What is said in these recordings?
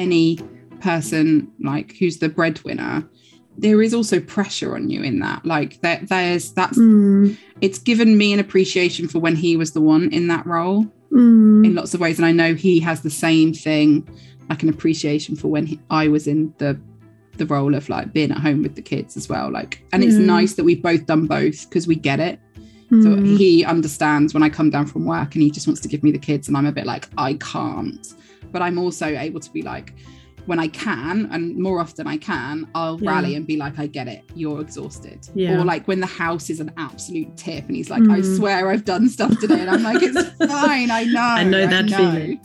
any person like who's the breadwinner there is also pressure on you in that. Like there, there's that's Mm, it's given me an appreciation for when he was the one in that role mm, in lots of ways. And i know he has the same thing like an appreciation for when he, i was in the the role of like being at home with the kids as well. Like and it's nice that we've both done both because we get it. So mm. he understands when I come down from work and he just wants to give me the kids, and I'm a bit like, I can't. But I'm also able to be like, when I can, and more often I can, I'll Yeah. rally and be like, I get it, you're exhausted. Yeah. Or like when the house is an absolute tip and he's like, I Mm. swear I've done stuff today. And I'm like, it's fine, I know. I know that feeling.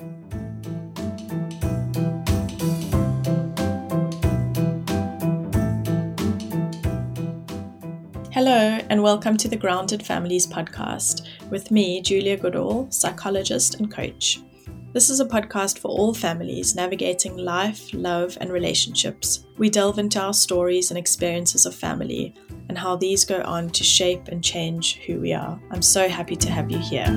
Hello, and welcome to the Grounded Families podcast with me, Julia Goodall, psychologist and coach. This is a podcast for all families navigating life, love, and relationships. We delve into our stories and experiences of family and how these go on to shape and change who we are. I'm so happy to have you here.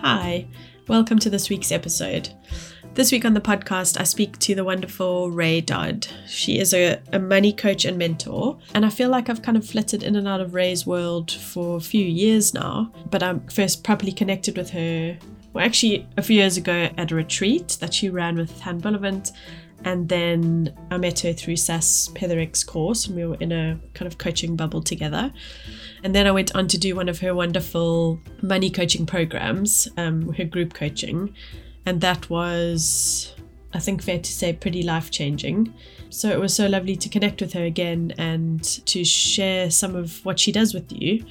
Hi, welcome to this week's episode. This week on the podcast, I speak to the wonderful Ray Dodd. She is a, a money coach and mentor, and I feel like I've kind of flitted in and out of Ray's world for a few years now. But I'm first properly connected with her, well, actually, a few years ago at a retreat that she ran with Han Bullivant. And then I met her through Sas Petherick's course, and we were in a kind of coaching bubble together. And then I went on to do one of her wonderful money coaching programs, um, her group coaching. And that was, I think, fair to say, pretty life changing. So it was so lovely to connect with her again and to share some of what she does with you.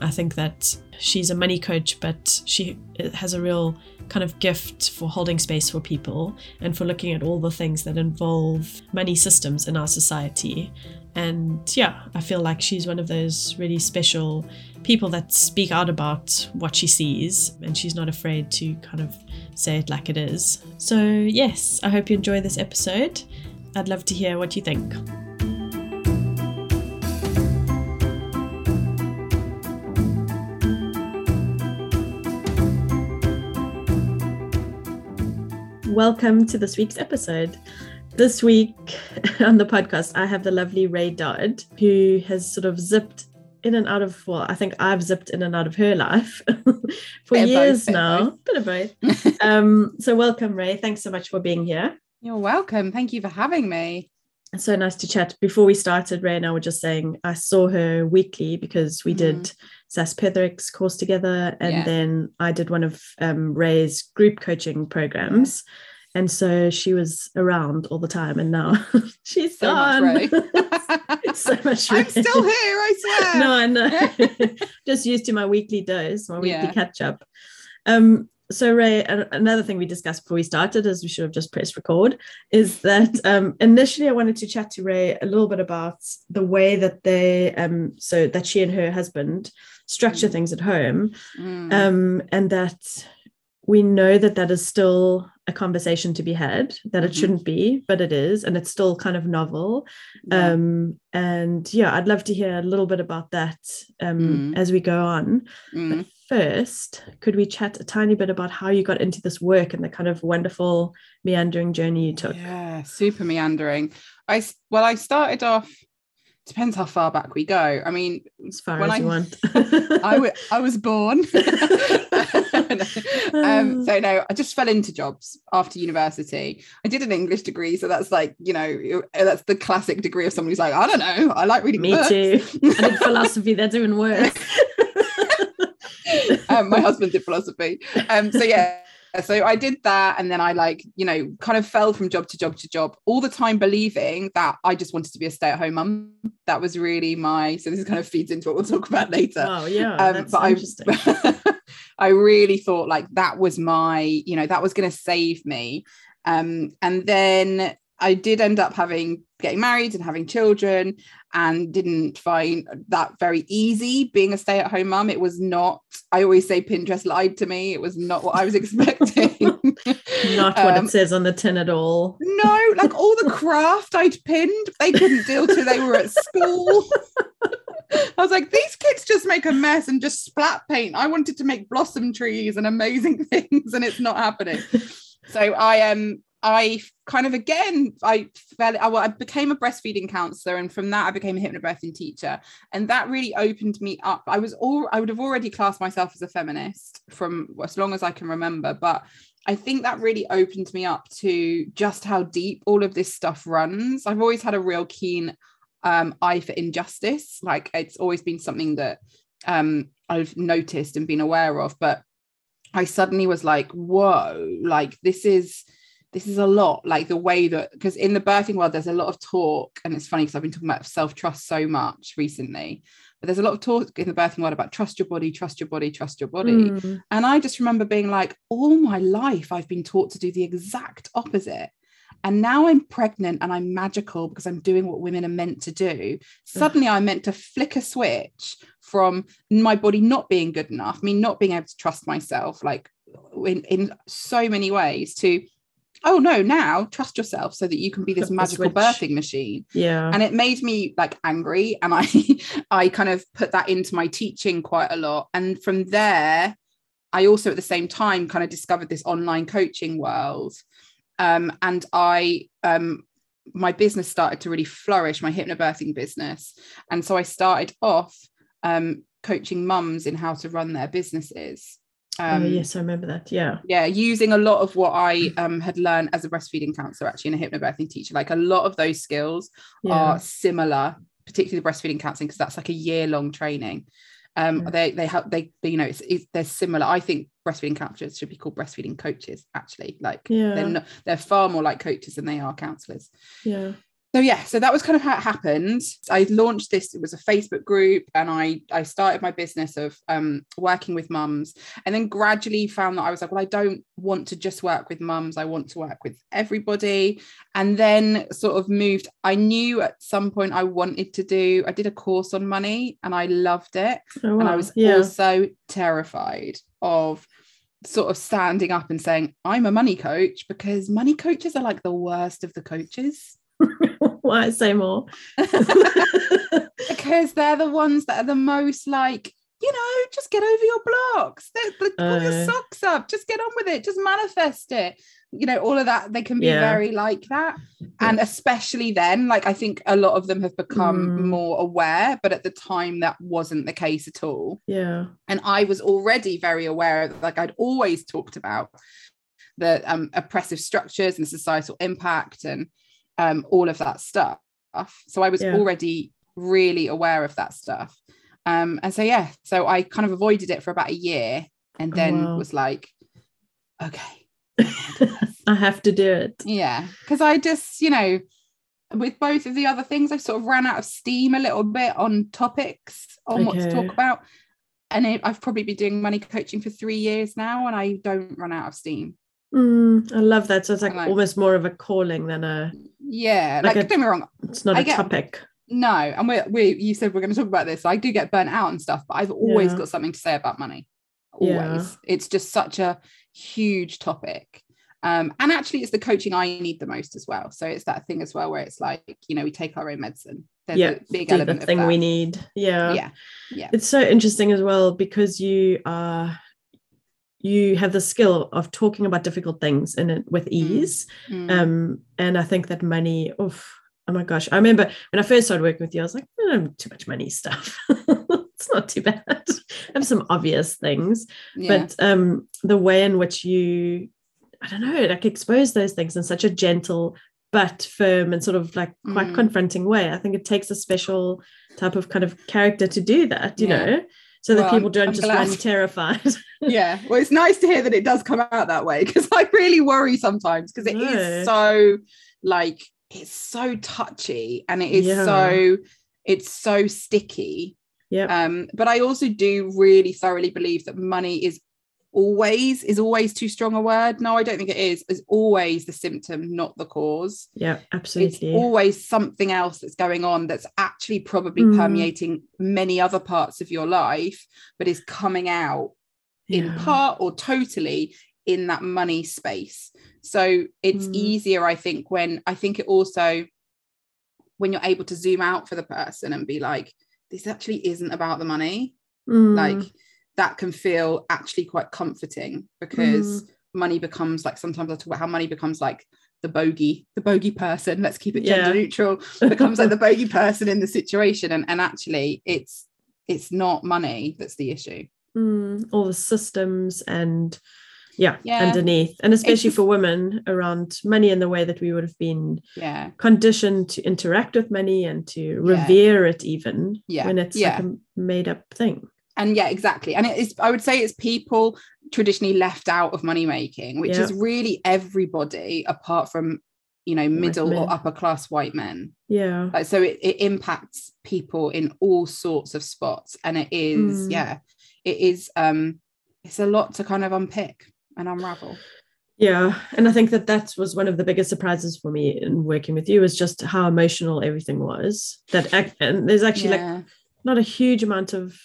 I think that she's a money coach, but she has a real kind of gift for holding space for people and for looking at all the things that involve money systems in our society. And yeah, I feel like she's one of those really special people that speak out about what she sees and she's not afraid to kind of say it like it is. So, yes, I hope you enjoy this episode. I'd love to hear what you think. Welcome to this week's episode. This week on the podcast, I have the lovely Ray Dodd, who has sort of zipped in and out of, well, I think I've zipped in and out of her life for of both, years now. both. Bit of both. um, so, welcome, Ray. Thanks so much for being here. You're welcome. Thank you for having me. It's so nice to chat. Before we started, Ray and I were just saying I saw her weekly because we did Sas Petherick's course together, and Yeah. then I did one of um, Ray's group coaching programs. And so she was around all the time, and now she's So gone. It's so much I'm still here, I swear. no, I know. Just used to my weekly dose, my weekly Yeah. catch up. Um, so Ray, another thing we discussed before we started, as we should have just pressed record, is that um, initially I wanted to chat to Ray a little bit about the way that they, um, so that she and her husband structure Mm. things at home, Mm. um, and that we know that that is still a conversation to be had, that it Mhm. shouldn't be, but it is, and it's still kind of novel. Yeah. Um, and yeah, I'd love to hear a little bit about that um, Mm. as we go on. Mm. But first, could we chat a tiny bit about how you got into this work and the kind of wonderful meandering journey you took? Yeah, super meandering. i well, I started off. Depends how far back we go. I mean, As far When as I- you want. I was born. um, so no, I just fell into jobs after university. I did an English degree, so that's like you know that's the classic degree of someone who's like I don't know, I like reading Me books. too. I did philosophy. That's even worse. um, my husband did philosophy. Um, so yeah, so I did that, and then I like you know kind of fell from job to job to job, all the time believing that I just wanted to be a stay-at-home mum. That was really my. So this kind of feeds into what we'll talk about later. Wow, yeah, Um, that's but I. I really thought like that was my, you know, that was going to save me. Um, and then I did end up having getting married and having children and didn't find that very easy being a stay-at-home mum. It was not, I always say Pinterest lied to me. It was not what I was expecting. Not what Um, it says on the tin at all. no, like all the craft I'd pinned, they couldn't deal till they were at school. I was like, these kids just make a mess and just splat paint. I wanted to make blossom trees and amazing things, and it's not happening. so I um I kind of again I fell I, I became a breastfeeding counselor and from that I became a hypnobirthing teacher. And that really opened me up. I was all I would have already classed myself as a feminist from as long as I can remember but I think that really opened me up to just how deep all of this stuff runs. I've always had a real keen um, eye for injustice. Like it's always been something that um, I've noticed and been aware of but I suddenly was like whoa like this is this is a lot like the way that because in the birthing world there's a lot of talk and it's funny because i've been talking about self-trust so much recently but there's a lot of talk in the birthing world about trust your body trust your body trust your body mm. and i just remember being like all my life i've been taught to do the exact opposite and now I'm pregnant and I'm magical because I'm doing what women are meant to do. Suddenly, I'm meant to flick a switch from my body not being good enough, me not being able to trust myself, like in, in so many ways, to oh no now trust yourself so that you can be this magical birthing machine. Yeah. And it made me like angry and i i kind of put that into my teaching quite a lot. And from there i also at the same time kind of discovered this online coaching world. Um, and i um, my business started to really flourish my hypnobirthing business. And so i started off um, coaching mums in how to run their businesses um, oh, yes, I remember that. Yeah. Yeah, using a lot of what I um, had learned as a breastfeeding counselor, actually, and a hypnobirthing teacher. Like a lot of those skills yeah. are similar, particularly the breastfeeding counseling, because that's like a year long training. Um, yeah. they they help they, they you know it's, it's, they're similar. I think breastfeeding counselors should be called breastfeeding coaches. Actually, like yeah. they're not, they're far more like coaches than they are counselors. Yeah so yeah so that was kind of how it happened i launched this it was a facebook group and i i started my business of um, working with mums and then gradually found that i was like well i don't want to just work with mums i want to work with everybody and then sort of moved i knew at some point i wanted to do i did a course on money and i loved it oh, wow. and i was yeah. also terrified of sort of standing up and saying i'm a money coach because money coaches are like the worst of the coaches Why I say more? because they're the ones that are the most like, you know, just get over your blocks. Pull uh, your socks up. Just get on with it. Just manifest it. You know, all of that. They can be yeah. very like that. And especially then, like I think a lot of them have become mm. more aware, but at the time that wasn't the case at all. Yeah. And I was already very aware that like I'd always talked about the um, oppressive structures and the societal impact and um, all of that stuff. So I was yeah. already really aware of that stuff. Um, and so yeah, so I kind of avoided it for about a year and oh, then oh, wow. was like, okay. I have to do it. Yeah. Cause I just, you know, with both of the other things, I sort of ran out of steam a little bit on topics on okay. what to talk about. And it, I've probably been doing money coaching for three years now, and I don't run out of steam. Mm, I love that. So it's like, like, almost more of a calling than a yeah. Like, like a, don't me wrong, it's not I a get, topic. No, and we we you said we're going to talk about this. So I do get burnt out and stuff, but I've always yeah. got something to say about money. Always, yeah. it's just such a huge topic. Um, and actually, it's the coaching I need the most as well. So it's that thing as well where it's like you know we take our own medicine. There's yeah, big element the thing we need. Yeah, yeah, yeah. It's so interesting as well because you are you have the skill of talking about difficult things in it with mm. ease. Mm. Um, and I think that money, oof, oh my gosh. I remember when I first started working with you, I was like, oh, too much money stuff. it's not too bad. I have some obvious things. Yeah. But um, the way in which you, I don't know, like expose those things in such a gentle but firm and sort of like quite mm. confronting way. I think it takes a special type of kind of character to do that, you yeah. know so that well, people don't I'm just glad. run terrified. yeah. Well, it's nice to hear that it does come out that way because I really worry sometimes because it no. is so like it's so touchy and it is yeah. so it's so sticky. Yeah. Um, but I also do really thoroughly believe that money is always is always too strong a word no i don't think it is is always the symptom not the cause yeah absolutely it's always something else that's going on that's actually probably mm. permeating many other parts of your life but is coming out yeah. in part or totally in that money space so it's mm. easier i think when i think it also when you're able to zoom out for the person and be like this actually isn't about the money Mm. like that can feel actually quite comforting because money becomes like sometimes I talk about how money becomes like the bogey, the bogey person. Let's keep it gender Yeah. neutral. Becomes like the bogey person in the situation, and and actually, it's it's not money that's the issue. Mm, all the systems and yeah, Yeah. underneath and especially just- for women around money and the way that we would have been Yeah, conditioned to interact with money and to revere it even Yeah. when it's Yeah. like a made up thing and yeah, exactly. And it is. I would say it's people traditionally left out of money making, which Yeah. is really everybody apart from you know middle or upper class white men. yeah like so it, it impacts people in all sorts of spots and it is Mm. yeah it is um it's a lot to kind of unpick and unravel yeah and i think that that was one of the biggest surprises for me in working with you is just how emotional everything was that and there's actually like not a huge amount of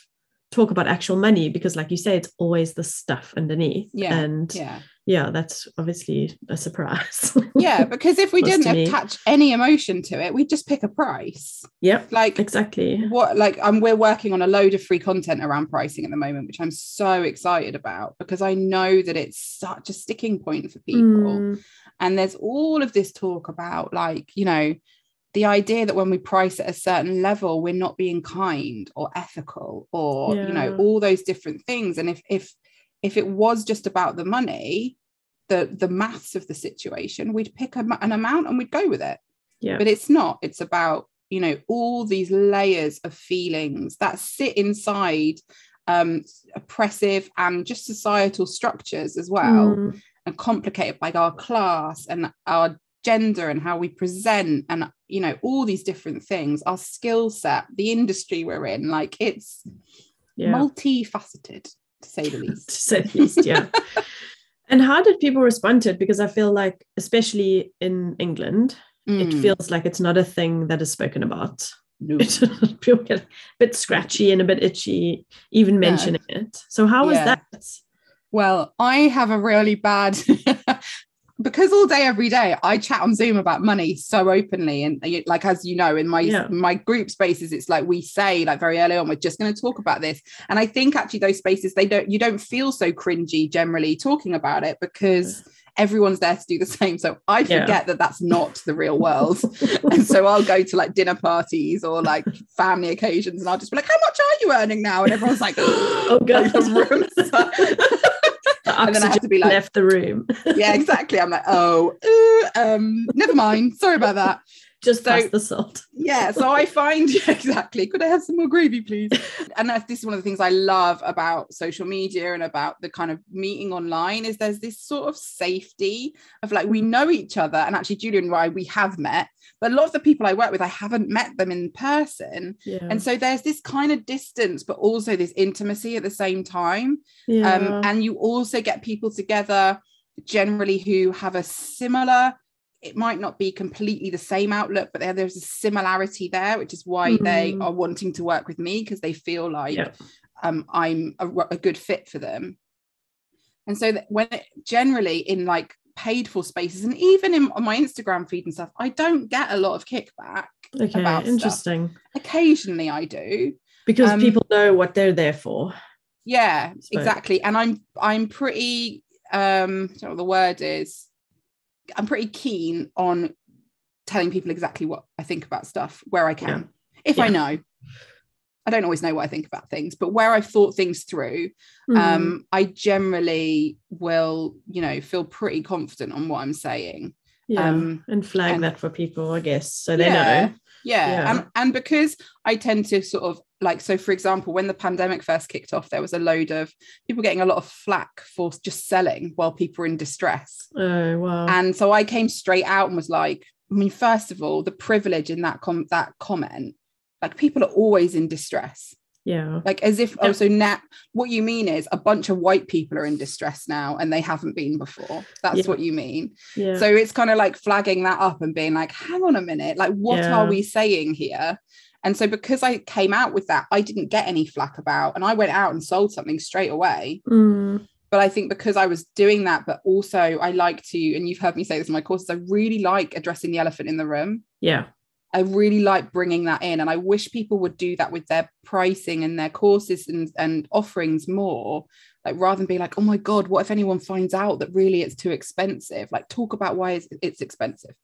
talk about actual money because like you say it's always the stuff underneath. Yeah, and yeah. yeah that's obviously a surprise. Yeah because if we didn't attach any emotion to it we'd just pick a price. Yep like exactly. what like um, we're working on a load of free content around pricing at the moment which i'm so excited about because i know that it's such a sticking point for people. Mm, and there's all of this talk about like you know the idea that when we price at a certain level we're not being kind or ethical or you know all those different things. And if if if it was just about the money the the maths of the situation we'd pick a, an amount and we'd go with it. Yeah. But it's not. It's about you know all these layers of feelings that sit inside um oppressive and just societal structures as well Mm, and complicated by our class and our gender and how we present and you know all these different things our skill set the industry we're in like it's yeah. multifaceted to say the least. to say the least yeah. And how did people respond to it? Because i feel like especially in england it Mm, feels like it's not a thing that is spoken about. No. people get a bit scratchy and a bit itchy even mentioning it. So how was Yeah. that? Well, I have a really bad because all day every day I chat on Zoom about money so openly. And uh, like as you know in my Yeah. my group spaces it's like we say like very early on we're just going to talk about this. And I think actually those spaces they don't you don't feel so cringy generally talking about it because everyone's there to do the same. So I Yeah. forget that that's not the real world. And so I'll go to like dinner parties or like family occasions and I'll just be like how much are you earning now? And everyone's like oh god the And then I have to be like- left the room yeah, exactly. I'm like, oh, ooh, um, never mind. Sorry about that. just So- the salt Yeah, so I find exactly. Could I have some more gravy, please? And that's, this is one of the things I love about social media and about the kind of meeting online is there's this sort of safety of like we know each other, and actually Julia and I we have met, but a lot of the people I work with I haven't met them in person, yeah and so there's this kind of distance, but also this intimacy at the same time. yeah um, and you also get people together generally who have a similar it might not be completely the same outlook but there, there's a similarity there which is why they Mhm. are wanting to work with me because they feel like Yeah. um, i'm a, a good fit for them and so that when it, generally in like paid for spaces and even in on my instagram feed and stuff i don't get a lot of kickback okay about stuff. interesting occasionally i do because Um, people know what they're there for yeah So- exactly and i'm i'm pretty um I don't know what the word is i'm pretty keen on telling people exactly what i think about stuff where i can. If i know. I don't always know what i think about things but where i've thought things through Mhm. um i generally will you know feel pretty confident on what i'm saying yeah um, and flag and- that for people i guess so they Yeah. know yeah, Yeah. And, and because i tend to sort of like so for example when the pandemic first kicked off there was a load of people getting a lot of flack for just selling while people were in distress oh wow and so i came straight out and was like i mean first of all the privilege in that com- that comment like people are always in distress yeah like as if Yeah. oh so now what you mean is a bunch of white people are in distress now and they haven't been before that's Yeah. what you mean yeah so it's kind of like flagging that up and being like, hang on a minute, like what Yeah. are we saying here? And so because I came out with that, I didn't get any flack about, and I went out and sold something straight away. Mm, But I think because I was doing that, but also I like to, and you've heard me say this in my courses, I really like addressing the elephant in the room. yeah I really like bringing that in. And I wish people would do that with their pricing and their courses and, and offerings more. Like rather than be like, oh my God, what if anyone finds out that really it's too expensive? Like talk about why it's, it's expensive.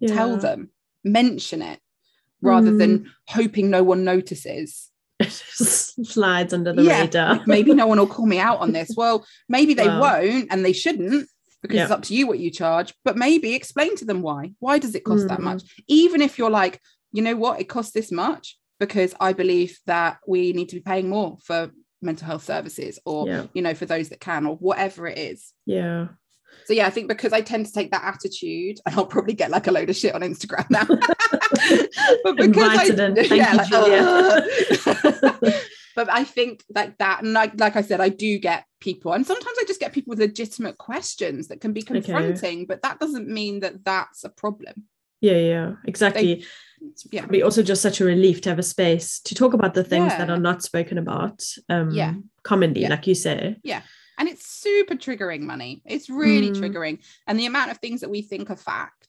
Yeah. Tell them, mention it rather than Mm. hoping no one notices. slides under the Yeah, radar. maybe no one will call me out on this. Well, maybe they Wow. won't and they shouldn't because it's up to you what you charge, but maybe explain to them why. Why does it cost that Mm. much? Even if you're like, you know what, it costs this much because I believe that we need to be paying more for mental health services or, Yeah. you know, for those that can or whatever it is. yeah. So yeah, I think because I tend to take that attitude, and I'll probably get like a load of shit on Instagram now. but Invited in. Thank yeah, you, like, Julia. But I think like that, and like like I said, I do get people, and sometimes I just get people with legitimate questions that can be confronting, but that doesn't mean that that's a problem. Yeah, yeah, exactly. It's yeah. probably also just such a relief to have a space to talk about the things that are not spoken about um Yeah. commonly, Yeah. like you say. Yeah. And it's super triggering money. It's really Mm. triggering. And the amount of things that we think are facts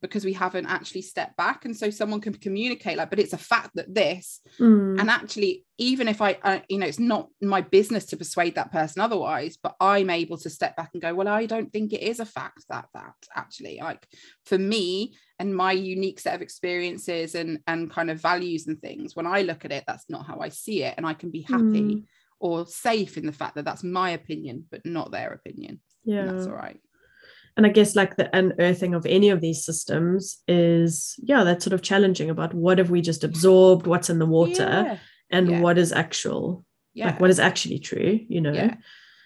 because we haven't actually stepped back. And so someone can communicate like, but it's a fact that this, Mm, and actually even if i you know it's not my business to persuade that person otherwise but i'm able to step back and go well i don't think it is a fact that that actually like for me and my unique set of experiences and and kind of values and things when i look at it that's not how i see it and i can be happy Mm. or safe in the fact that that's my opinion but not their opinion yeah. and that's all right and I guess like the unearthing of any of these systems is yeah, that's sort of challenging about what have we just absorbed, what's in the water, yeah and yeah. what is actual, yeah like what is actually true, you know. Yeah.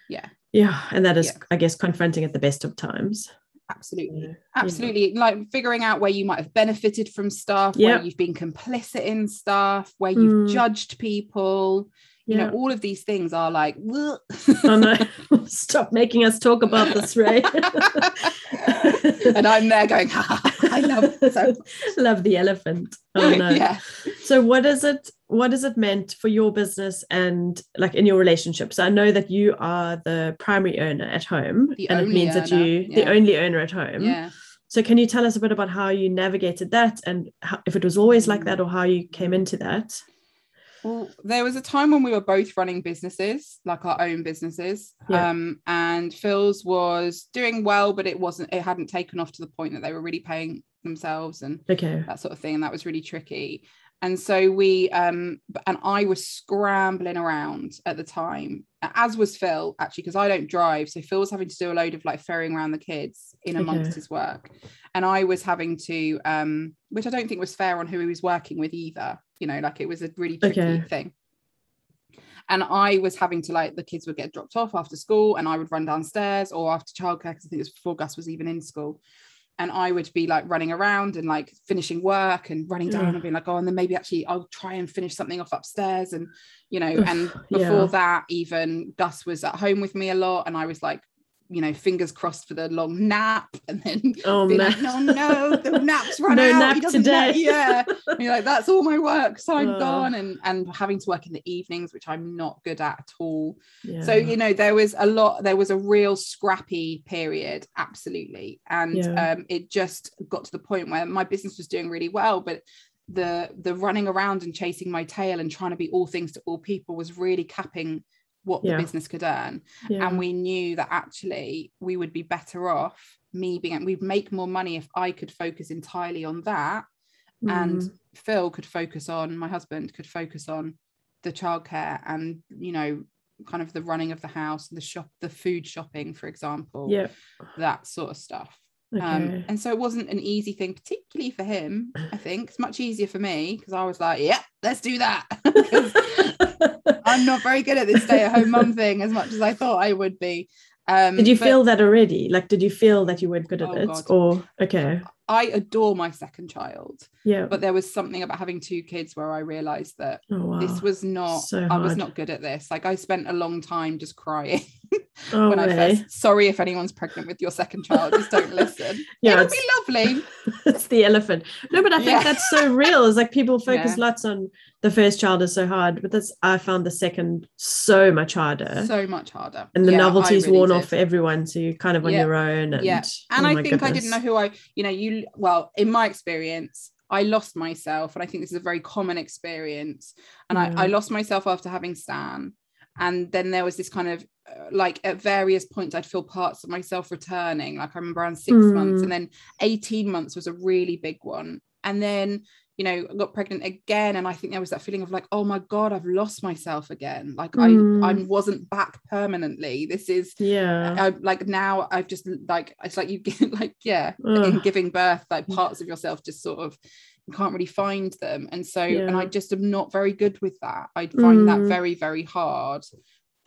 Yeah. Yeah. And that is. I guess, confronting at the best of times. absolutely absolutely like figuring out where you might have benefited from stuff where you've been complicit in stuff where you've Mm. judged people you Yeah. know all of these things are like oh no, stop making us talk about this, Ray. and i'm there going i love so love the elephant. Oh no. yeah So what is it what is it meant for your business and like in your relationship? So I know that you are the primary owner at home The and it means that you yeah. the only owner at home. yeah So can you tell us a bit about how you navigated that and how, if it was always like Mm. that or how you came into that? Well, there was a time when we were both running businesses, like our own businesses. Yeah. Um, and Phil's was doing well, but it wasn't, it hadn't taken off to the point that they were really paying themselves and Okay. that sort of thing. And that was really tricky. And so we, um, and I was scrambling around at the time, as was Phil, actually, because I don't drive. So Phil was having to do a load of like ferrying around the kids in amongst Okay. his work. And I was having to, um, which I don't think was fair on who he was working with either. You know, like it was a really tricky Okay. thing. And I was having to like the kids would get dropped off after school, and I would run downstairs or after childcare because I think it was before Gus was even in school. And I would be like running around and like finishing work and running down Yeah. and being like, oh, and then maybe actually I'll try and finish something off upstairs. And you know, Oof, and yeah. before that, even Gus was at home with me a lot, and I was like, you know, fingers crossed for the long nap, and then Oh man. like, no, no, the nap's run No out. nap he doesn't today. nap." Yeah, and you're like, that's all my work, so I'm Oh. gone, and and having to work in the evenings, which I'm not good at at all. Yeah. So you know, there was a lot. There was a real scrappy period, absolutely, and Yeah. um, it just got to the point where my business was doing really well, but the the running around and chasing my tail and trying to be all things to all people was really capping what Yeah. the business could earn yeah. and we knew that actually we would be better off me being we'd make more money if i could focus entirely on that and Mm, phil could focus on my husband could focus on the childcare and you know kind of the running of the house the shop the food shopping for example yeah. that sort of stuff Okay. um, and so it wasn't an easy thing particularly for him i think it's much easier for me because i was like yeah let's do that. i'm not very good at this stay at home mum thing as much as i thought i would be um did you but feel that already? Like, did you feel that you weren't good at Oh, it? God. Or okay, i adore my second child yeah. but there was something about having two kids where i realized that oh wow. this was not So i was not good at this like i spent a long time just crying oh, when i first sorry if anyone's pregnant with your second child just don't listen Yeah, it'll be lovely it's the elephant. No, but I think Yeah. that's so real. Is like people focus Yeah. lots on the first child is so hard, but that's I found the second so much harder. so much harder and the Yeah, novelty's really worn did. off for everyone, so you're kind of on your own. And, Yeah. and oh I think I didn't know who I, you know, you well, in my experience, I lost myself, and I think this is a very common experience. And. I, I hmm. lost myself after having Stan, and then there was this kind of like at various points I'd feel parts of myself returning. Like I remember around six months, Mm. and then eighteen months was a really big one, and then you know I got pregnant again, and I think there was that feeling of like, oh my god, I've lost myself again. Like Mm. I I wasn't back permanently. This is Yeah. I, like now I've just like it's like you get like yeah in giving birth like parts of yourself just sort of you can't really find them and so and I just am not very good with that I find that Mm. very very hard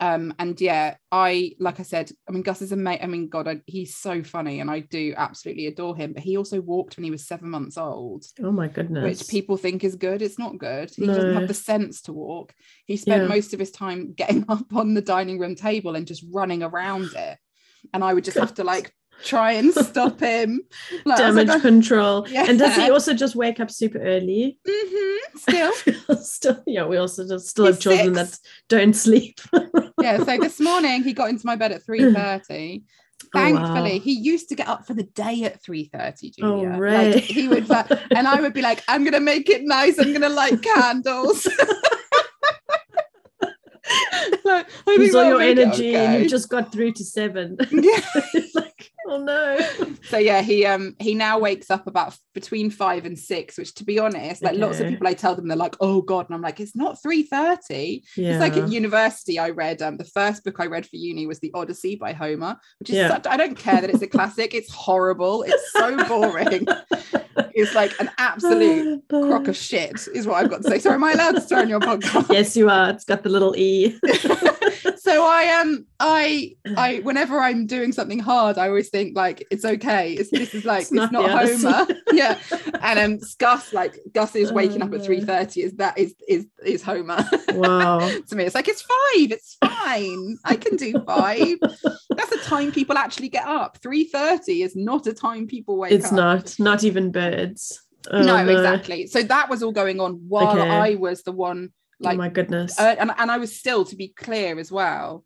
um and yeah I like I said I mean Gus is a mate I mean god I, he's so funny and I do absolutely adore him but he also walked when he was seven months old oh my goodness. which people think is good. It's not good. He doesn't have the sense to walk. He spent Yeah. most of his time getting up on the dining room table and just running around it. And I would just have to like try and stop him. Like, damage like, control. And does he also just wake up super early? "Mhm, still. still, yeah, we also just still He's have children six. that don't sleep. Yeah. So this morning he got into my bed at 3:30. Oh, wow. Thankfully, he used to get up for the day at 3:30, Oh, right. Like he would like, and I would be like, I'm gonna make it nice, I'm gonna light candles. like, I Use all your energy and okay. you just got through to seven. yeah. Like, oh no. so yeah he um he now wakes up about between five and six which to be honest like lots of people i tell them they're like oh god and i'm like it's not 3.30 Yeah. it's like at university i read um the first book i read for uni was the odyssey by homer which is Yeah. such i don't care that it's a classic it's horrible it's so boring it's like an absolute crock of shit is what i've got to say so am i allowed to on your podcast yes, you are. It's got the little E. so I um I I whenever I'm doing something hard, I always think like it's okay. It's this is like It's it's, not. Homer. yeah. And um Gus like Gus is waking up at no. 3 30 is that is is is Homer Wow. to me. It's like it's five, it's fine. I can do five. That's the time people actually get up. 3 30 is not a time people wake It's up. It's not, not even birds. Oh, no, exactly. So that was all going on while Okay. I was the one like oh my goodness. uh, and, and I was still, to be clear as well,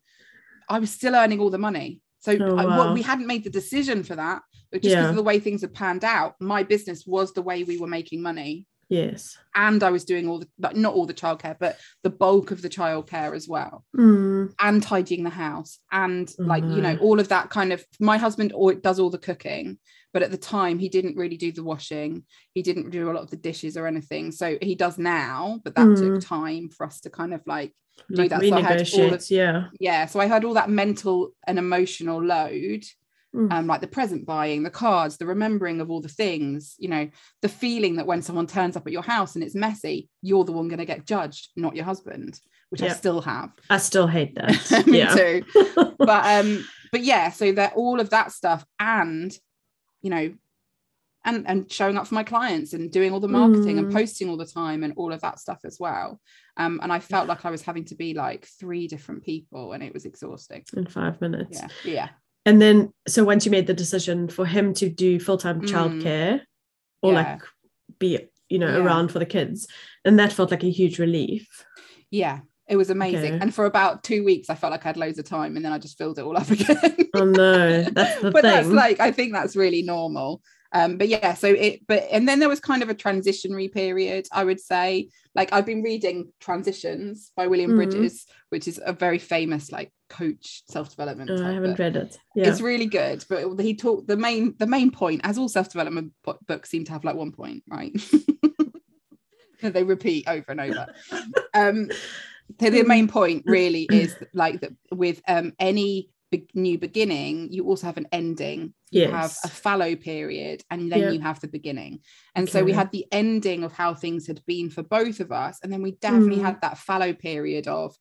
I was still earning all the money. So Oh, I- wow. what- we hadn't made the decision for that, but just because Yeah. of the way things had panned out, my business was the way we were making money. Yes. And I was doing all the, like, not all the childcare, but the bulk of the childcare as well, Mm, and tidying the house, and like you know all of that kind of. My husband does all the cooking, but at the time he didn't really do the washing. He didn't do a lot of the dishes or anything. So he does now, but that Mm. took time for us to kind of like do like that. So I had all of- yeah. yeah so i had all that mental and emotional load Mm. um like the present buying the cards the remembering of all the things you know the feeling that when someone turns up at your house and it's messy you're the one going to get judged not your husband which i still have I still hate that. me yeah. too but um but yeah so that all of that stuff and you know and and showing up for my clients and doing all the marketing and Mm. posting all the time and all of that stuff as well um and i felt like i was having to be like three different people and it was exhausting In five minutes. yeah yeah And then, so once you made the decision for him to do full time Mm. childcare or Yeah. like be, you know, Yeah. around for the kids, and that felt like a huge relief. yeah it was amazing Okay. and for about two weeks i felt like i had loads of time and then i just filled it all up again Oh no, that's the but thing. that's like i think that's really normal um but yeah so it but and then there was kind of a transitionary period i would say like i've been reading transitions by william Mhm. bridges which is a very famous like coach self-development Oh, I haven't book. read it. Yeah. it's really good but he talked the main the main point as all self-development bo- books seem to have like one point right they repeat over and over um the, the main point really is like that with um any be- new beginning you also have an ending you have a fallow period and then Yeah. you have the beginning and so we had the ending of how things had been for both of us and then we definitely Mm. had that fallow period of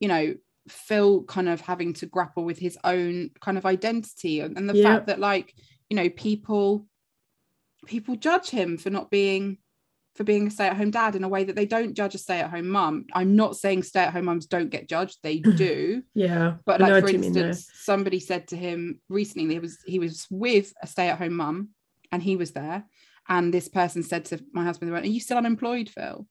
you know phil kind of having to grapple with his own kind of identity and, and the Yeah. fact that like you know people people judge him for not being for being a stay-at-home dad in a way that they don't judge a stay-at-home mum i'm not saying stay-at-home mums don't get judged they do yeah. but like for instance somebody said to him recently he was he was with a stay-at-home mum and he was there and this person said to my husband are you still unemployed phil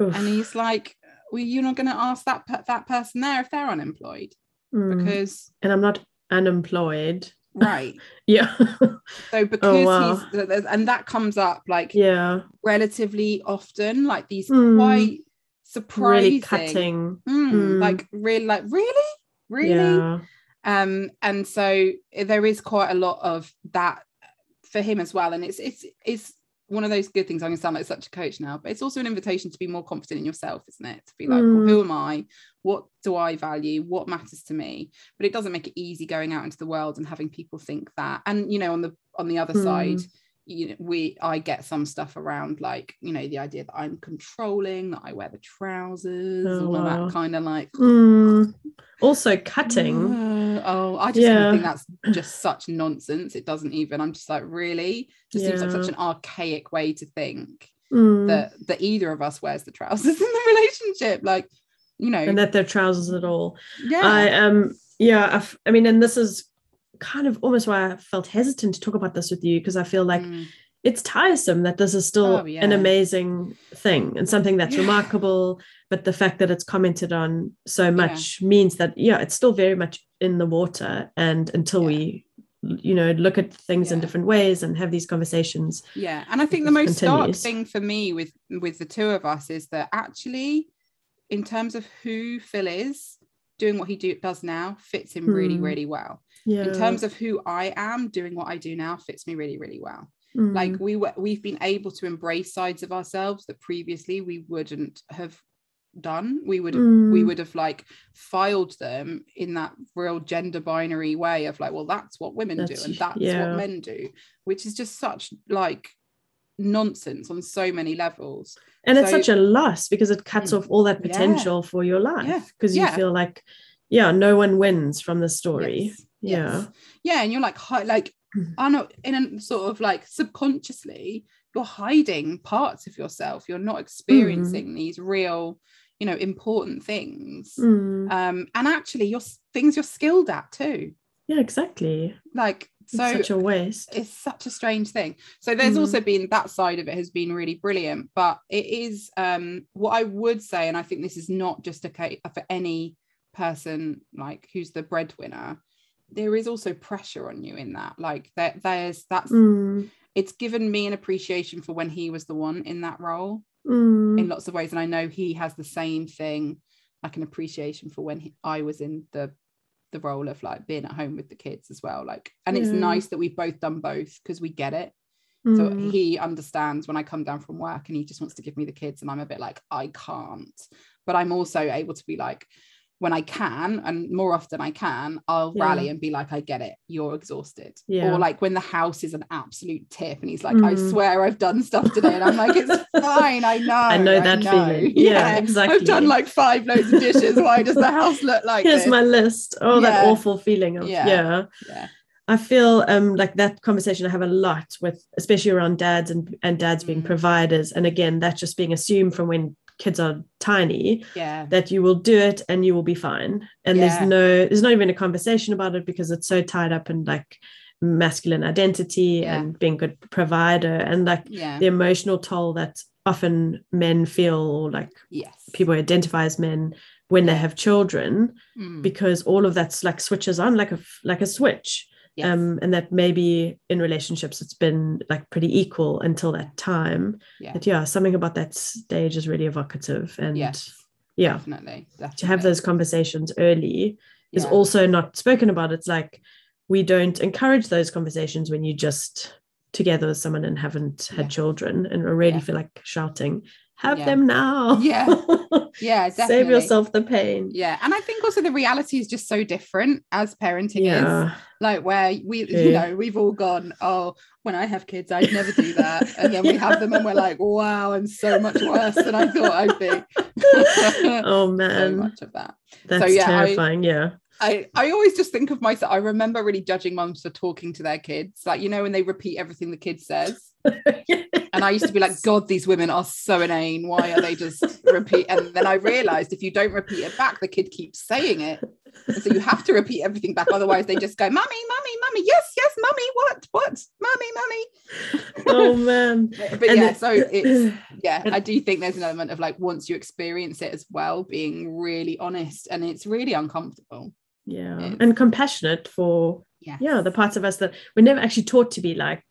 Oof. and he's like well you're not going to ask that per- that person there if they're unemployed. Mm. because and I'm not unemployed. right. Yeah. So because wow. he's and that comes up like yeah. relatively often like these Mm. quite surprising. really cutting. Mm, Mm. like really like really? Really? Yeah. Um and so there is quite a lot of that for him as well. And it's it's it's one of those good things i'm going to sound like such a coach now but it's also an invitation to be more confident in yourself isn't it? To be like well, Mm. who am i? What do i value? What matters to me? But it doesn't make it easy going out into the world and having people think that. And you know on the on the other Mm. side you know we i get some stuff around like you know the idea that i'm controlling that i wear the trousers Oh, all of wow. that kind of like Mm. also cutting uh, oh, I just Yeah. think that's just such nonsense. It doesn't even. I'm just like, really? Just seems like such an archaic way to think Mm. that that either of us wears the trousers in the relationship. Like, you know, and that they're trousers at all yeah, I um yeah I've, I mean and this is kind of almost why I felt hesitant to talk about this with you because I feel like Mm, it's tiresome that this is still Oh, yeah. an amazing thing and something that's Yeah. remarkable but the fact that it's commented on so much means that yeah it's still very much in the water and until Yeah. we you know look at things in different ways and have these conversations yeah. And I think the most stark thing for me with with the two of us is that actually, in terms of who Phil is, doing what he do, does now fits him really, Hmm. really well. Yeah In terms of who I am, doing what I do now fits me really, really well. Mm. like we were we've been able to embrace sides of ourselves that previously we wouldn't have done we would we Mm. would have like filed them in that real gender binary way of like well that's what women That's- do and that's yeah. what men do which is just such like nonsense on so many levels and it's such a loss because it cuts Mm. off all that Yeah. potential for your life Yeah. because you Yeah. feel like yeah no one wins from the story Yes. Yeah. Yeah and you're like hi- like Mm. I know in a sort of like subconsciously you're hiding parts of yourself. You're not experiencing these real you know important things. Mm. um and actually you're things you're skilled at too. Yeah exactly. Like it's so such a waste. it's such a strange thing. So there's Mm. also been that side of it has been really brilliant but it is um what i would say and i think this is not just a case for any person like who's the breadwinner there is also pressure on you in that like there, there's that's Mm. it's given me an appreciation for when he was the one in that role Mm. in lots of ways and i know he has the same thing like an appreciation for when he, i was in the the role of like being at home with the kids as well like and it's nice that we've both done both because we get it so Mm. he understands when i come down from work and he just wants to give me the kids and i'm a bit like i can't but i'm also able to be like when i can and more often i can i'll Yeah. rally and be like i get it you're exhausted Yeah. or like when the house is an absolute tip and he's like i Mm. swear i've done stuff today and i'm like it's fine i know I know that feeling. Yeah, exactly. i've done like five loads of dishes why does the house look like here's this my list oh that awful feeling of Yeah. yeah. yeah I feel um like that conversation I have a lot with especially around dads and and dads being Mm. providers and again that's just being assumed from when kids are tiny yeah. that you will do it and you will be fine. And Yeah. there's no there's not even a conversation about it because it's so tied up in like masculine identity Yeah. and being good provider and like yeah. the emotional toll that often men feel or like yes. people identify as men when they have children Mm, because all of that's like switches on like a like a switch yes. um and that maybe in relationships it's been like pretty equal until that time yeah but yeah something about that stage is really evocative and yes yeah definitely, definitely. to have those conversations early is also not spoken about it's like we don't encourage those conversations when you just together with someone and haven't had Yeah. children and already Yeah. feel like shouting have Yeah. them now Yeah. yeah definitely save yourself the pain yeah and i think also the reality is just so different as parenting is like where we True. you know we've all gone oh when i have kids i'd never do that and then we have them and we're like wow i'm so much worse than i thought i'd be oh so man much of that that's yeah, I- terrifying yeah I, I always just think of myself. I remember really judging moms for talking to their kids, like you know when they repeat everything the kid says. And I used to be like, God, these women are so inane. Why are they just repeat? And then I realized if you don't repeat it back, the kid keeps saying it. And so you have to repeat everything back. Otherwise, they just go, Mummy, Mummy, Mummy, yes, yes, Mummy, what, what, Mummy, Mummy. oh man But And yeah, it- so it's yeah, I do think there's an element of like once you experience it as well, being really honest and it's really uncomfortable. yeah It's- and compassionate for Yes. yeah the parts of us that we're never actually taught to be like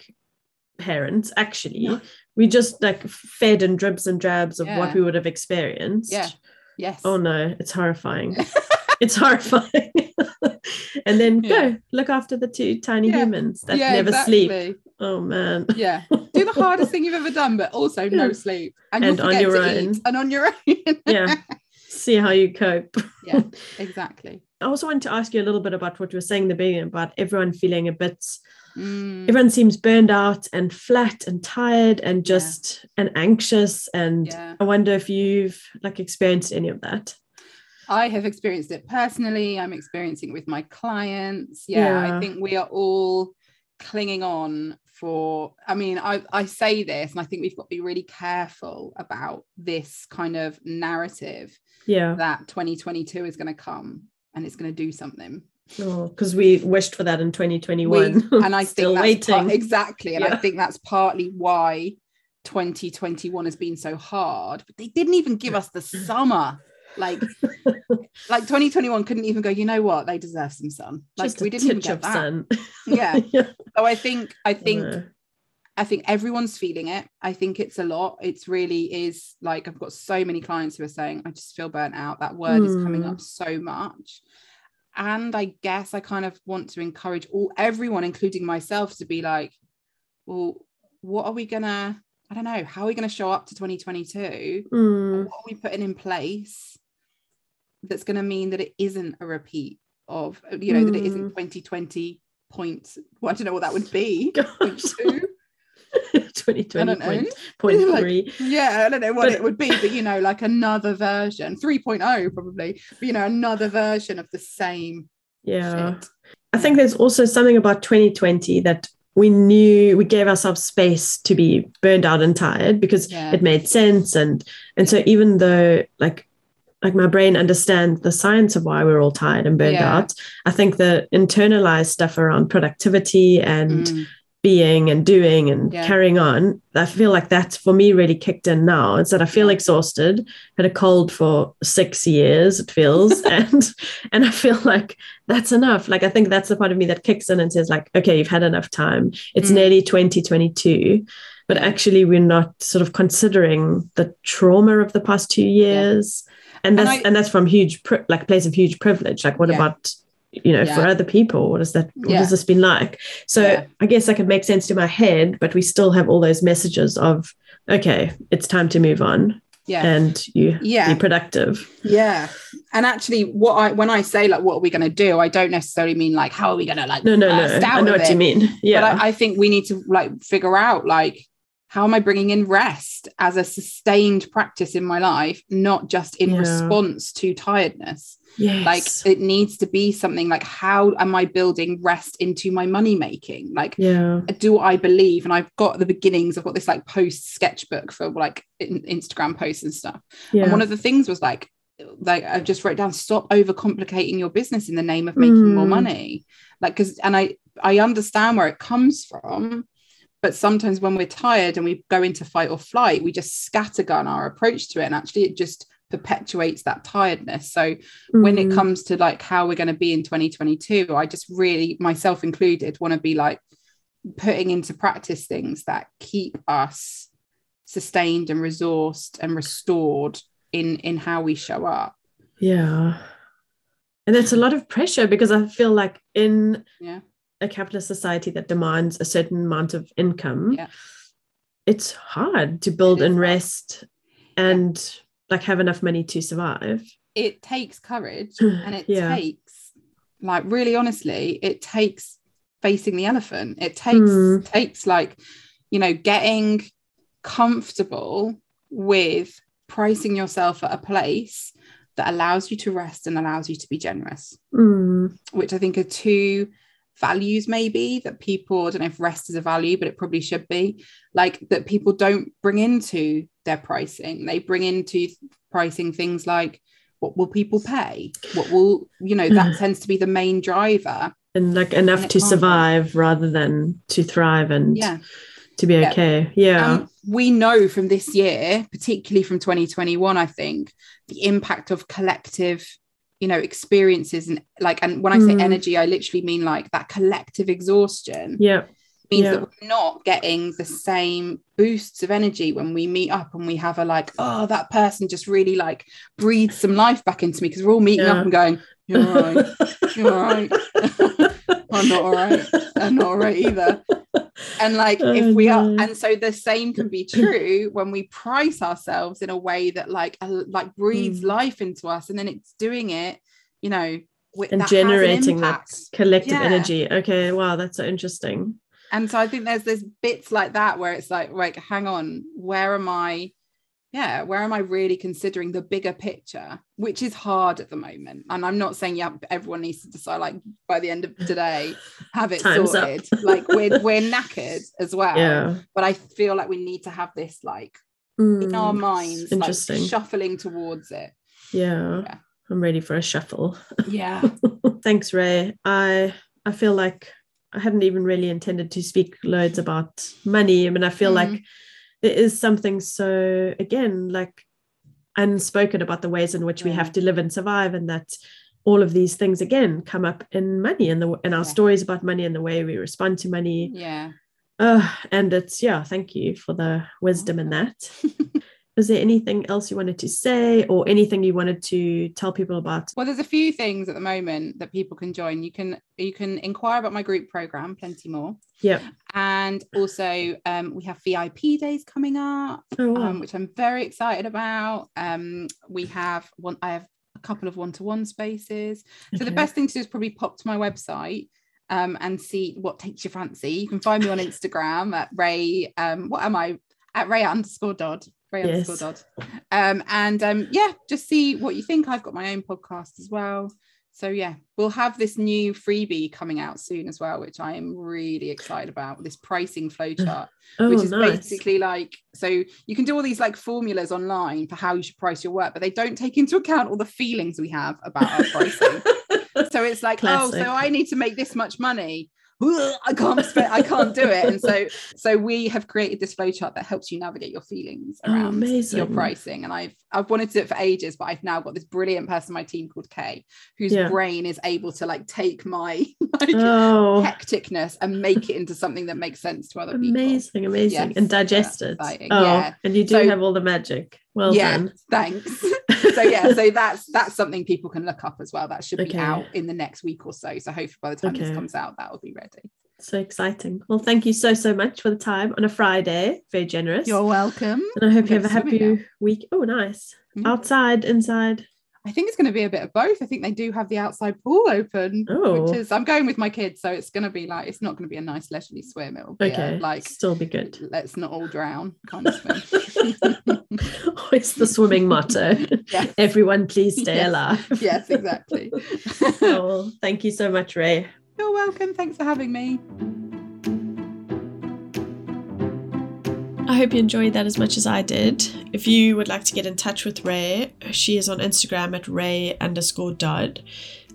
parents actually No. we just like fed and dribs and drabs of Yeah. what we would have experienced Yeah. Yes. oh no it's horrifying it's horrifying and then Yeah. go look after the two tiny Yeah. humans that never sleep oh man Yeah. Do the hardest thing you've ever done, but also no sleep. And, And on your own. and on your own. yeah see how you cope yeah, exactly. i also wanted to ask you a little bit about what you were saying in the beginning about everyone feeling a bit Mm, everyone seems burned out and flat and tired and just and anxious and Yeah. i wonder if you've like experienced any of that I have experienced it personally. I'm experiencing it with my clients. Yeah, Yeah. I think we are all clinging on for I mean, I, I say this and I think we've got to be really careful about this kind of narrative yeah that 2022 is going to come and it's going to do something. Because we wished for that in 2021 We- and I still think that's waiting part- exactly. And I think that's partly why 2021 has been so hard. But they didn't even give us the summer. Like, like 2021 couldn't even go, you know what? They deserve some sun. Like just we didn't even get that. sun Yeah. yeah So I think I think No. I think everyone's feeling it. I think it's a lot. It's really is like I've got so many clients who are saying, I just feel burnt out. That word is coming Hmm. up so much. And I guess I kind of want to encourage all everyone, including myself, to be like, well, what are we gonna, I don't know, how are we gonna show up to 2022? Mm, What are we putting in place that's gonna mean that it isn't a repeat of, you know, that it isn't Hmm. 2020 points. Well, I don't know what that would be. Point gosh. two. 2020 I don't know. point, point Like. Yeah, I don't know what But- it would be, but you know, like another version, 3.0 probably, but you know, another version of the same yeah shit. I think there's also something about 2020 that we knew we gave ourselves space to be burned out and tired because Yeah. it made sense and and so even though like like my brain understands the science of why we're all tired and burned Yeah. out i think the internalized stuff around productivity and Mm, being and doing and Yeah. carrying on i feel like that's for me really kicked in now it's that i feel exhausted had a cold for six years it feels and and i feel like that's enough like i think that's the part of me that kicks in and says like okay you've had enough time it's Mm. nearly 2022 but Yeah. actually we're not sort of considering the trauma of the past two years and And that's I- and that's from huge pri- like place of huge privilege like what Yeah. about you know for other people what is that what Yeah. has this been like so Yeah. i guess i could make sense to my head but we still have all those messages of okay it's time to move on yeah. and you Yeah. be productive Yeah. And actually, what I when I say like what are we gonna do, I don't necessarily mean like how are we gonna like no no no i know what you mean yeah But I, I think we need to like figure out like how am I bringing in rest as a sustained practice in my life, not just in Yeah. response to tiredness. yes. Like it needs to be something like how am I building rest into my money making? Like yeah do I believe? And I've got the beginnings. I've got this like post sketchbook for like in, Instagram posts and stuff. yeah And one of the things was like, like I just wrote down, stop overcomplicating your business in the name of making more Mm. money. Like, because and I I understand where it comes from, but sometimes when we're tired and we go into fight or flight, we just scattergun our approach to it, and actually it just perpetuates that tiredness. So when it Mm. comes to like how we're going to be in 2022, I just really, myself included, want to be like putting into practice things that keep us sustained and resourced and restored in in how we show up. Yeah. And it's a lot of pressure because I feel like in Yeah. A capitalist society that demands a certain amount of income, Yeah. it's hard to build and rest and like have enough money to survive. It takes courage and it Yeah. takes like really honestly, it takes facing the elephant. It takes Hmm. takes like, you know, getting comfortable with pricing yourself at a place that allows you to rest and allows you to be generous. Mm, which I think are two values maybe that people I don't know if rest is a value, but it probably should be like that people don't bring into their pricing. They bring into pricing things like what will people pay? What will you know that tends to be the main driver. and like enough it to survive rather than to thrive and Yeah. to be Yeah. okay. Yeah. Um, we know from this year, particularly from 2021, I think, the impact of collective you know experiences and like and when i say Mm. energy i literally mean like that collective exhaustion Yeah. means Yeah. that we're not getting the same boosts of energy when we meet up and we have a like oh that person just really like breathes some life back into me because we're all meeting Yeah. up and going you're all right you're all right i'm not all right i'm not all right either and like if Oh, we are no. and so the same can be true when we price ourselves in a way that like like breathes Mm. life into us and then it's doing it you know with, and that has an generating that collective Yeah. energy. Okay, wow, that's so interesting. and so i think there's there's bits like that where it's like like hang on where am i yeah where am i really considering the bigger picture which is hard at the moment and i'm not saying yeah everyone needs to decide like by the end of today have it Time's sorted like we're we're knackered as well yeah. but i feel like we need to have this like in our Mm, minds like Interesting. shuffling towards it yeah. Yeah. I'm ready for a shuffle. yeah Thanks, Ray. I I feel like I hadn't even really intended to speak loads about money. I mean, I feel Mm. like there is something so again like unspoken about the ways in which we have to live and survive, and that all of these things again come up in money and the in our Yeah. stories about money and the way we respond to money. yeah Uh, and it's yeah, thank you for the wisdom in that. Is there anything else you wanted to say or anything you wanted to tell people about? well there's a few things at the moment that people can join. You can you can inquire about my group program plenty more. Yeah. and also um, we have vip days coming up Oh, wow. um, which i'm very excited about. Um, we have one i have a couple of one-to-one spaces. So the best thing to do is probably pop to my website um, and see what takes your fancy. You can find me on instagram at ray um, what am i? At ray underscore dodd ray Yes. underscore dodd um, and um, yeah just see what you think. I've got my own podcast as well. So yeah we'll have this new freebie coming out soon as well which i am really excited about this pricing flowchart oh, which is nice. basically like so you can do all these like formulas online for how you should price your work but they don't take into account all the feelings we have about our pricing. So it's like oh so i need to make this much money I can't I can't do it. And so so we have created this flowchart that helps you navigate your feelings Oh, around your pricing. And I've I've wanted to do it for ages, but I've now got this brilliant person on my team called Kay, whose Yeah. brain is able to like take my like oh, hecticness and make it into something that makes sense to other people. amazing, amazing. Yes, and digest yeah, it. Oh, yeah. and you do So- have all the magic. Well yeah, done. thanks. so yeah, so that's that's something people can look up as well. That should be Okay. out in the next week or so. So hopefully by the time this comes out, that will be ready. So exciting. Well, thank you so, so much for the time on a Friday. Very generous. You're welcome. and I hope you have a happy week. Oh, nice. Mm. Outside, inside. I think it's going to be a bit of both. I think they do have the outside pool open, Oh. which is I'm going with my kids, so it's going to be like it's not going to be a nice leisurely swim. It will be a, like still be good. let's not all drown kind of swim. it's the swimming motto. Yes. Everyone, please stay Yes. alive. yes, exactly. Oh, thank you so much, Ray. You're welcome. Thanks for having me. I hope you enjoyed that as much as I did. If you would like to get in touch with Ray, she is on Instagram at Ray underscore Dodd.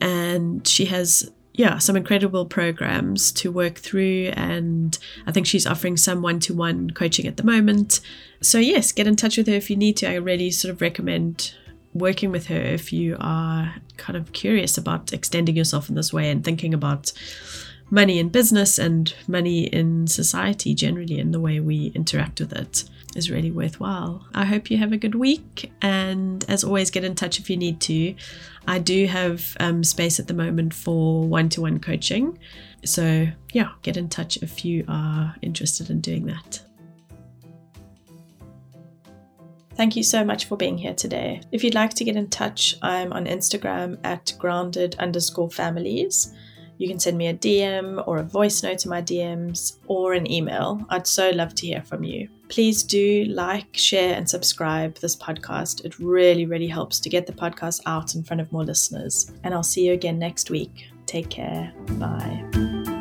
And she has, yeah, some incredible programs to work through. And I think she's offering some one to one coaching at the moment. So, yes, get in touch with her if you need to. I really sort of recommend working with her if you are kind of curious about extending yourself in this way and thinking about money in business and money in society generally and the way we interact with it is really worthwhile. I hope you have a good week and as always get in touch if you need to. I do have um, space at the moment for one-to-one coaching. So yeah, get in touch if you are interested in doing that. Thank you so much for being here today. If you'd like to get in touch, I'm on Instagram at grounded underscore families. You can send me a DM or a voice note to my DMs or an email. I'd so love to hear from you. Please do like, share, and subscribe this podcast. It really, really helps to get the podcast out in front of more listeners. And I'll see you again next week. Take care. Bye.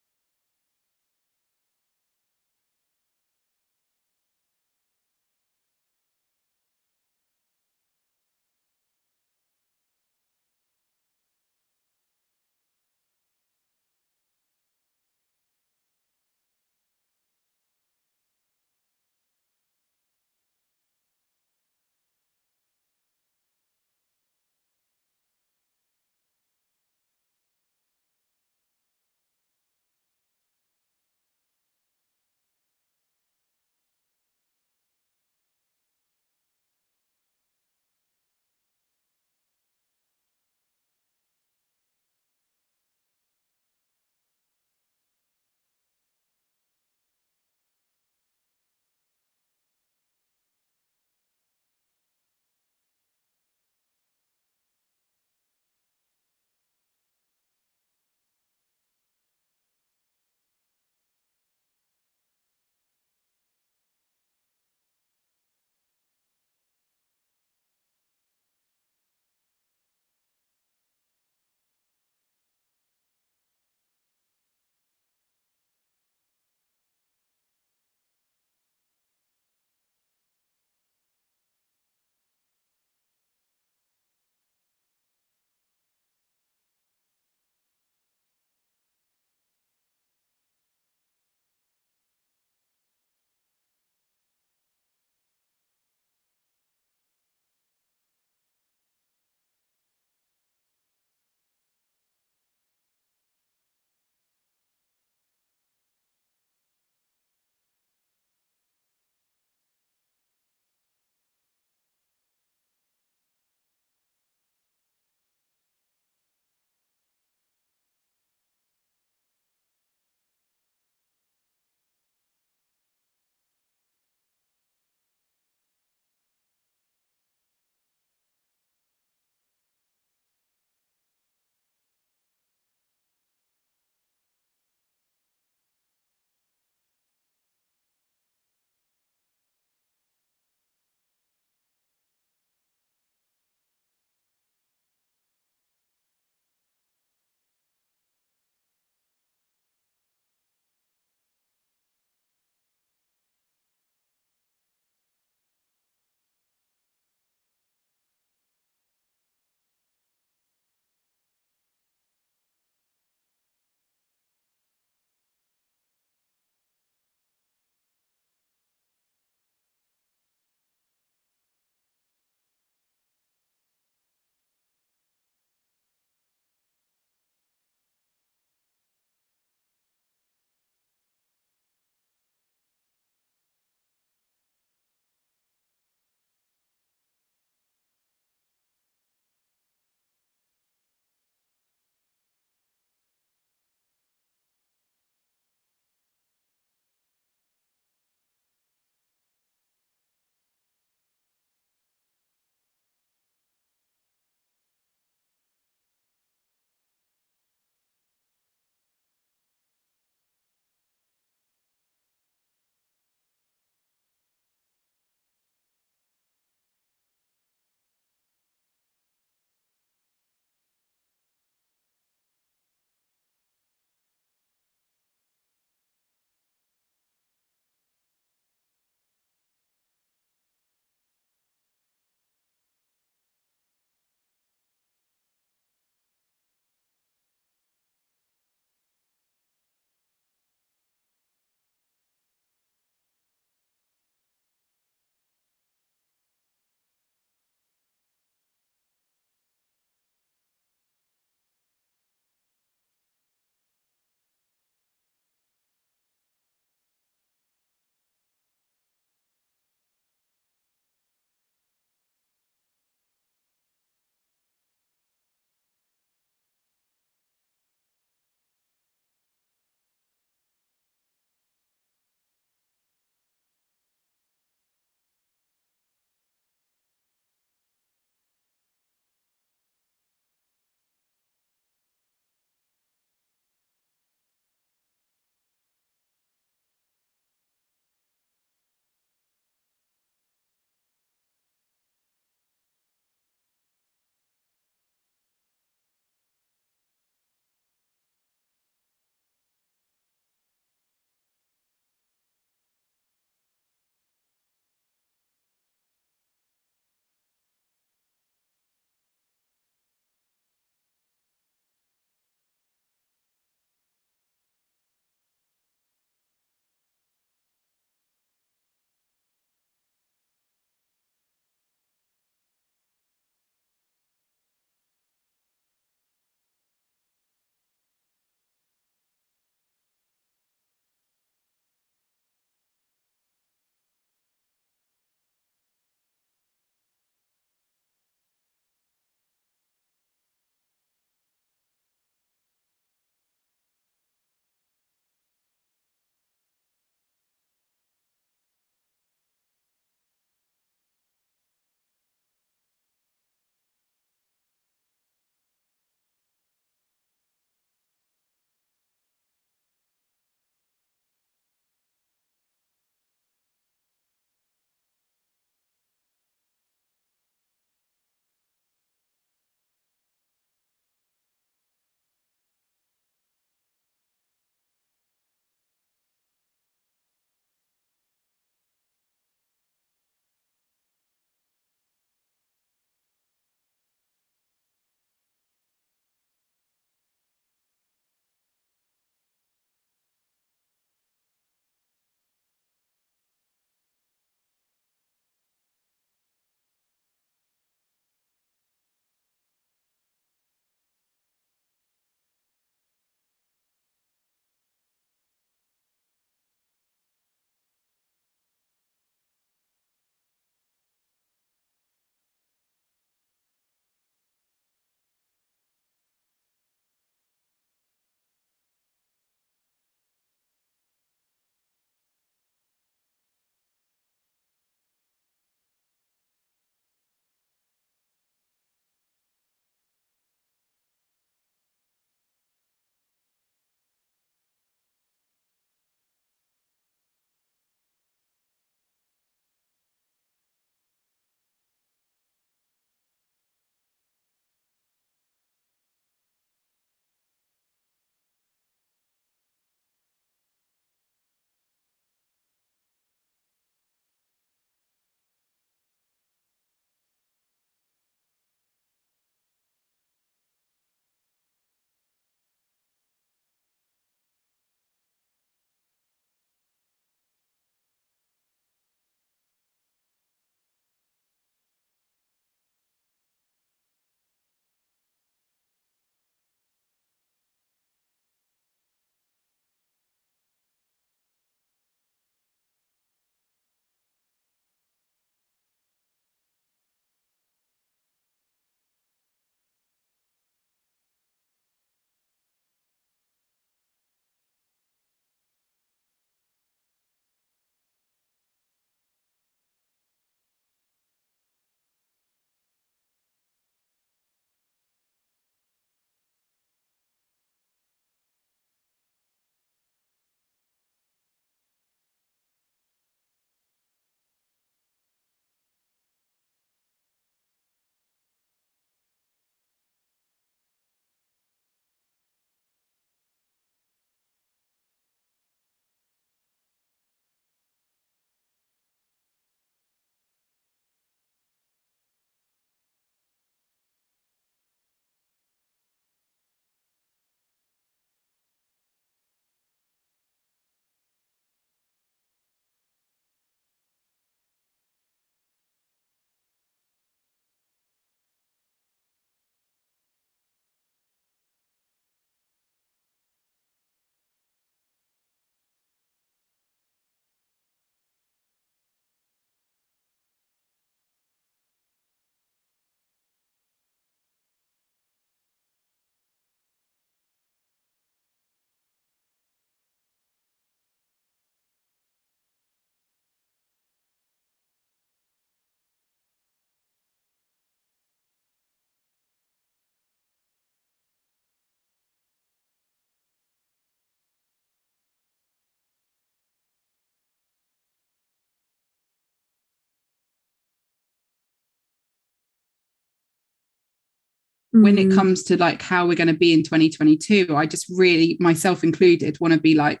When it Mm. comes to like how we're going to be in 2022 i just really myself included want to be like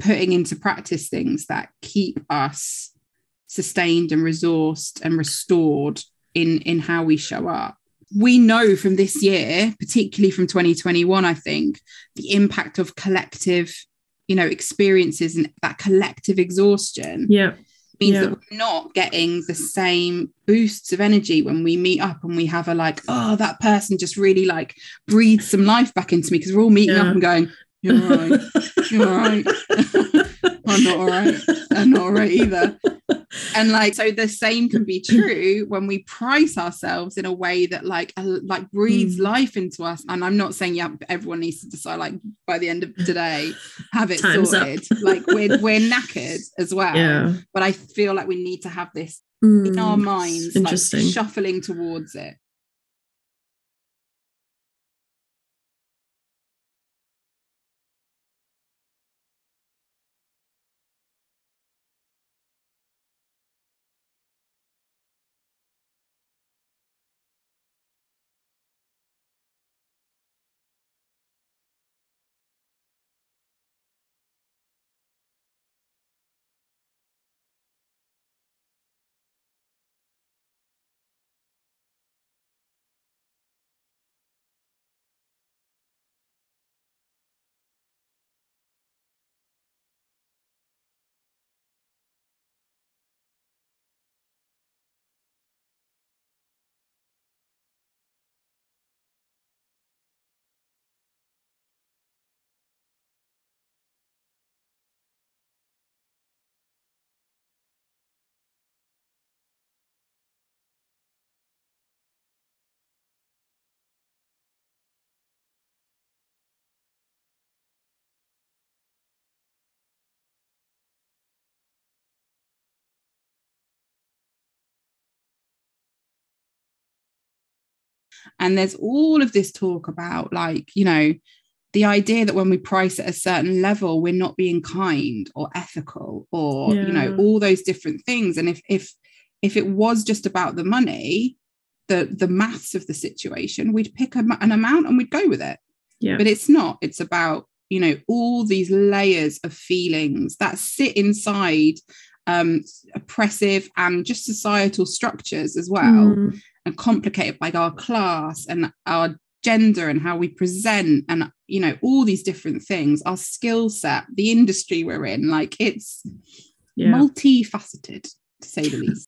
putting into practice things that keep us sustained and resourced and restored in in how we show up we know from this year particularly from 2021 i think the impact of collective you know experiences and that collective exhaustion yeah means Yeah. that we're not getting the same boosts of energy when we meet up and we have a like, oh, that person just really like breathes some life back into me because we're all meeting Yeah. up and going, you're all right, you're all right. I'm not all right. I'm not all right either. And like, so the same can be true when we price ourselves in a way that like, like breathes Mm. life into us. And I'm not saying, yeah, everyone needs to decide like by the end of today, have it Time's sorted. like we're, we're knackered as well yeah but I feel like we need to have this in our Mm. minds, like shuffling towards it. And there's all of this talk about, like, you know, the idea that when we price at a certain level, we're not being kind or ethical or, you know, all those different things. And if if if it was just about the money, the the maths of the situation, we'd pick a, an amount and we'd go with it. yeah but it's not it's about you know all these layers of feelings that sit inside um oppressive and just societal structures as well Mm. And complicated by our class and our gender and how we present and you know all these different things our skill set the industry we're in like it's yeah. multifaceted to say the least